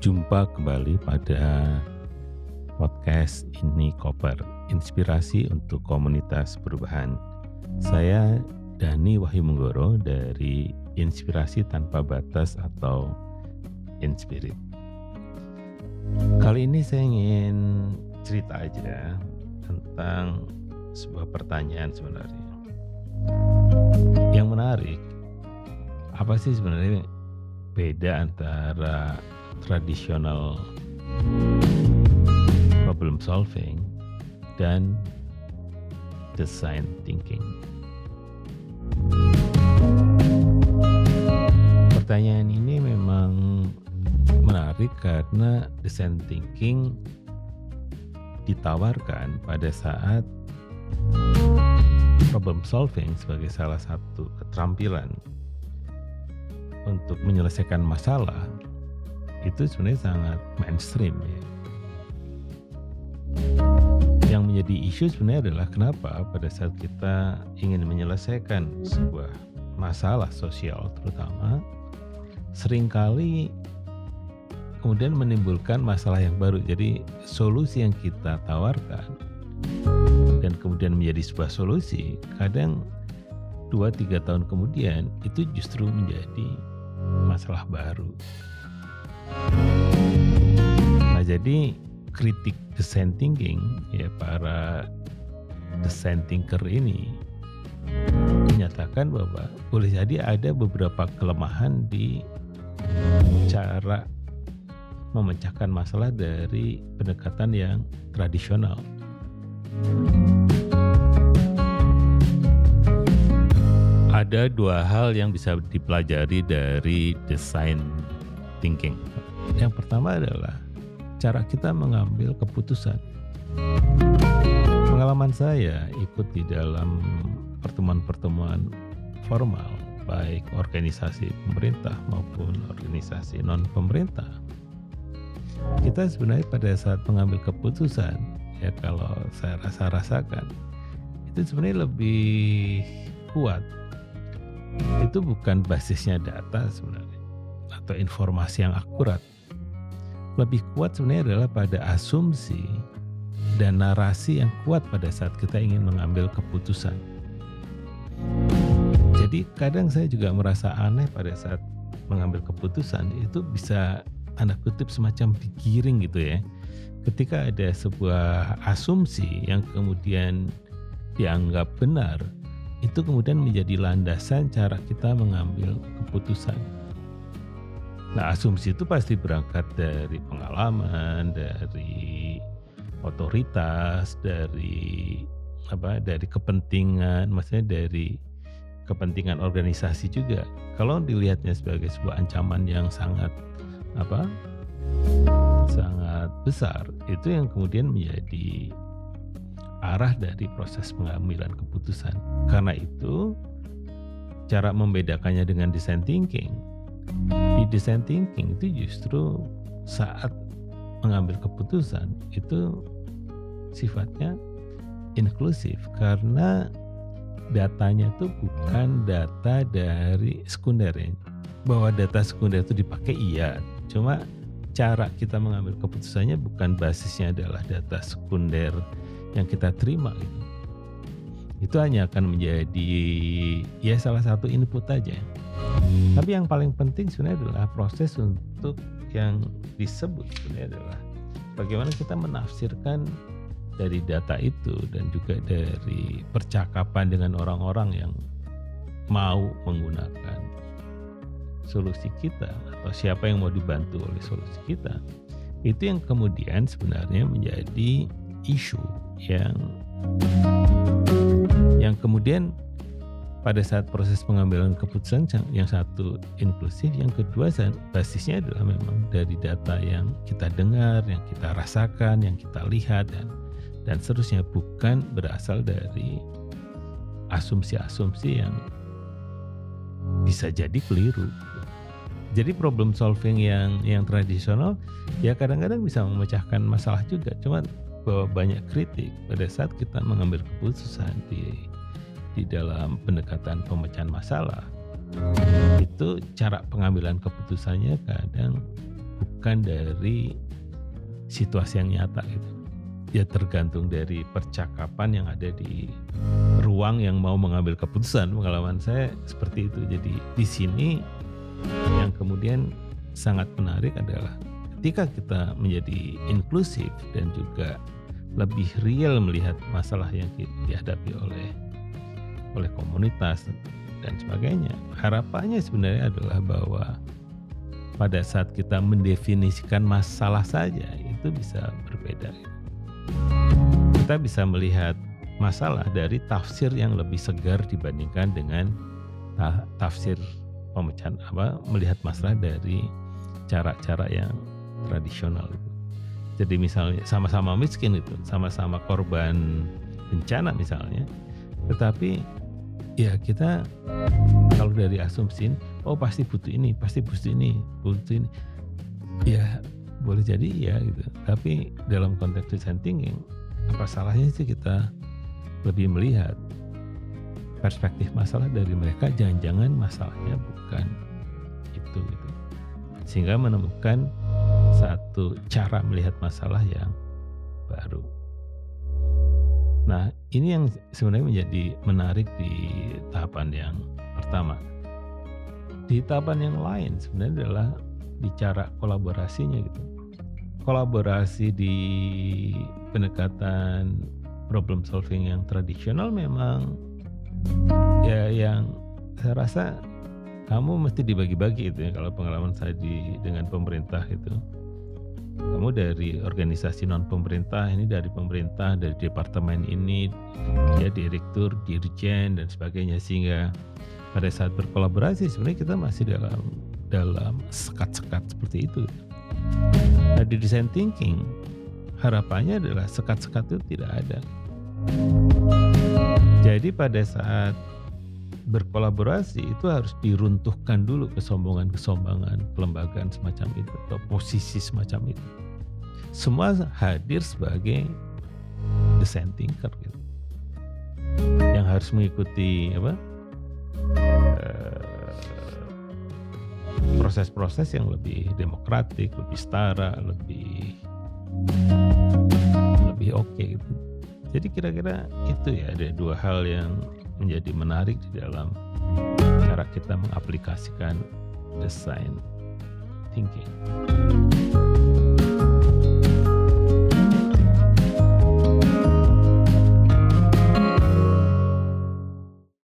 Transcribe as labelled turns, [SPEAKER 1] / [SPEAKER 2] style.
[SPEAKER 1] Jumpa kembali pada podcast ini Koper, inspirasi untuk komunitas perubahan. Saya Dani Wahyu Menggoro dari Inspirasi Tanpa Batas atau Inspirit. Kali ini saya ingin cerita aja tentang sebuah pertanyaan sebenarnya. Yang menarik, apa sih sebenarnya beda antara tradisional problem solving dan design thinking? Pertanyaan ini memang menarik karena design thinking ditawarkan pada saat problem solving sebagai salah satu keterampilan untuk menyelesaikan masalah itu sebenarnya sangat mainstream ya. Yang menjadi isu sebenarnya adalah kenapa pada saat kita ingin menyelesaikan sebuah masalah sosial terutama sering kali kemudian menimbulkan masalah yang baru. Jadi solusi yang kita tawarkan dan kemudian menjadi sebuah solusi, kadang 2-3 tahun kemudian itu justru menjadi masalah baru. Nah jadi kritik design thinking ya para design thinker ini menyatakan bahwa boleh jadi ada beberapa kelemahan di cara memecahkan masalah dari pendekatan yang tradisional. Ada dua hal yang bisa dipelajari dari design thinking. Yang pertama adalah cara kita mengambil keputusan. Pengalaman saya ikut di dalam pertemuan-pertemuan formal baik organisasi pemerintah maupun organisasi non pemerintah kita sebenarnya pada saat mengambil keputusan ya kalau saya rasa rasakan itu sebenarnya lebih kuat. Itu bukan basisnya data sebenarnya atau informasi yang akurat lebih kuat sebenarnya adalah pada asumsi dan narasi yang kuat pada saat kita ingin mengambil keputusan jadi kadang saya juga merasa aneh pada saat mengambil keputusan itu bisa tanda kutip semacam digiring gitu ya. Ketika ada sebuah asumsi yang kemudian dianggap benar, itu kemudian menjadi landasan cara kita mengambil keputusan. Nah, asumsi itu pasti berangkat dari pengalaman, dari otoritas, dari apa? dari kepentingan, maksudnya dari kepentingan organisasi juga. Kalau dilihatnya sebagai sebuah ancaman yang sangat apa sangat besar, itu yang kemudian menjadi arah dari proses pengambilan keputusan. Karena itu cara membedakannya dengan design thinking. Design thinking itu justru saat mengambil keputusan itu sifatnya inklusif karena datanya itu bukan data dari sekunder ya. Bahwa data sekunder itu dipakai iya, cuma cara kita mengambil keputusannya bukan basisnya adalah data sekunder yang kita terima gitu. Itu hanya akan menjadi ya salah satu input aja. Tapi yang paling penting sebenarnya adalah proses untuk yang disebut sebenarnya adalah bagaimana kita menafsirkan dari data itu dan juga dari percakapan dengan orang-orang yang mau menggunakan solusi kita atau siapa yang mau dibantu oleh solusi kita. Itu yang kemudian sebenarnya menjadi isu yang yang kemudian pada saat proses pengambilan keputusan yang satu inklusif, yang kedua basisnya adalah memang dari data yang kita dengar, yang kita rasakan, yang kita lihat dan dan seterusnya bukan berasal dari asumsi-asumsi yang bisa jadi keliru. Jadi problem solving yang yang tradisional ya kadang-kadang bisa memecahkan masalah juga. Cuma bahwa banyak kritik pada saat kita mengambil keputusan di di dalam pendekatan pemecahan masalah itu cara pengambilan keputusannya kadang bukan dari situasi yang nyata gitu. Ya tergantung dari percakapan yang ada di ruang yang mau mengambil keputusan. Pengalaman saya seperti itu. Jadi di sini yang kemudian sangat menarik adalah ketika kita menjadi inklusif dan juga lebih real melihat masalah yang dihadapi oleh oleh komunitas dan sebagainya. Harapannya sebenarnya adalah bahwa pada saat kita mendefinisikan masalah saja itu bisa berbeda. Kita bisa melihat masalah dari tafsir yang lebih segar dibandingkan dengan tafsir pemecahan apa melihat masalah dari cara-cara yang tradisional itu. Jadi misalnya sama-sama miskin itu, sama-sama korban bencana misalnya, tetapi ya kita kalau dari asumsi oh pasti butuh ini, pasti butuh ini, butuh ini, ya boleh jadi ya gitu. Tapi dalam konteks design thinking, apa salahnya sih kita lebih melihat perspektif masalah dari mereka jangan-jangan masalahnya bukan itu gitu sehingga menemukan satu cara melihat masalah yang baru. Nah, ini yang sebenarnya menjadi menarik di tahapan yang pertama. Di tahapan yang lain sebenarnya adalah bicara kolaborasinya gitu. Kolaborasi di pendekatan problem solving yang tradisional memang ya yang saya rasa kamu mesti dibagi-bagi itu ya kalau pengalaman saya di dengan pemerintah itu kamu dari organisasi non pemerintah ini dari pemerintah dari departemen ini ya direktur dirjen dan sebagainya. Sehingga pada saat berkolaborasi sebenarnya kita masih dalam dalam sekat-sekat seperti itu. Nah di design thinking harapannya adalah sekat-sekat itu tidak ada. Jadi pada saat berkolaborasi itu harus diruntuhkan dulu kesombongan-kesombongan kelembagaan semacam itu atau posisi semacam itu. Semua hadir sebagai design thinker gitu. Yang harus mengikuti apa? Eh, proses-proses yang lebih demokratik, lebih setara, lebih lebih oke okay gitu. Jadi kira-kira itu ya ada dua hal yang menjadi menarik di dalam cara kita mengaplikasikan design thinking.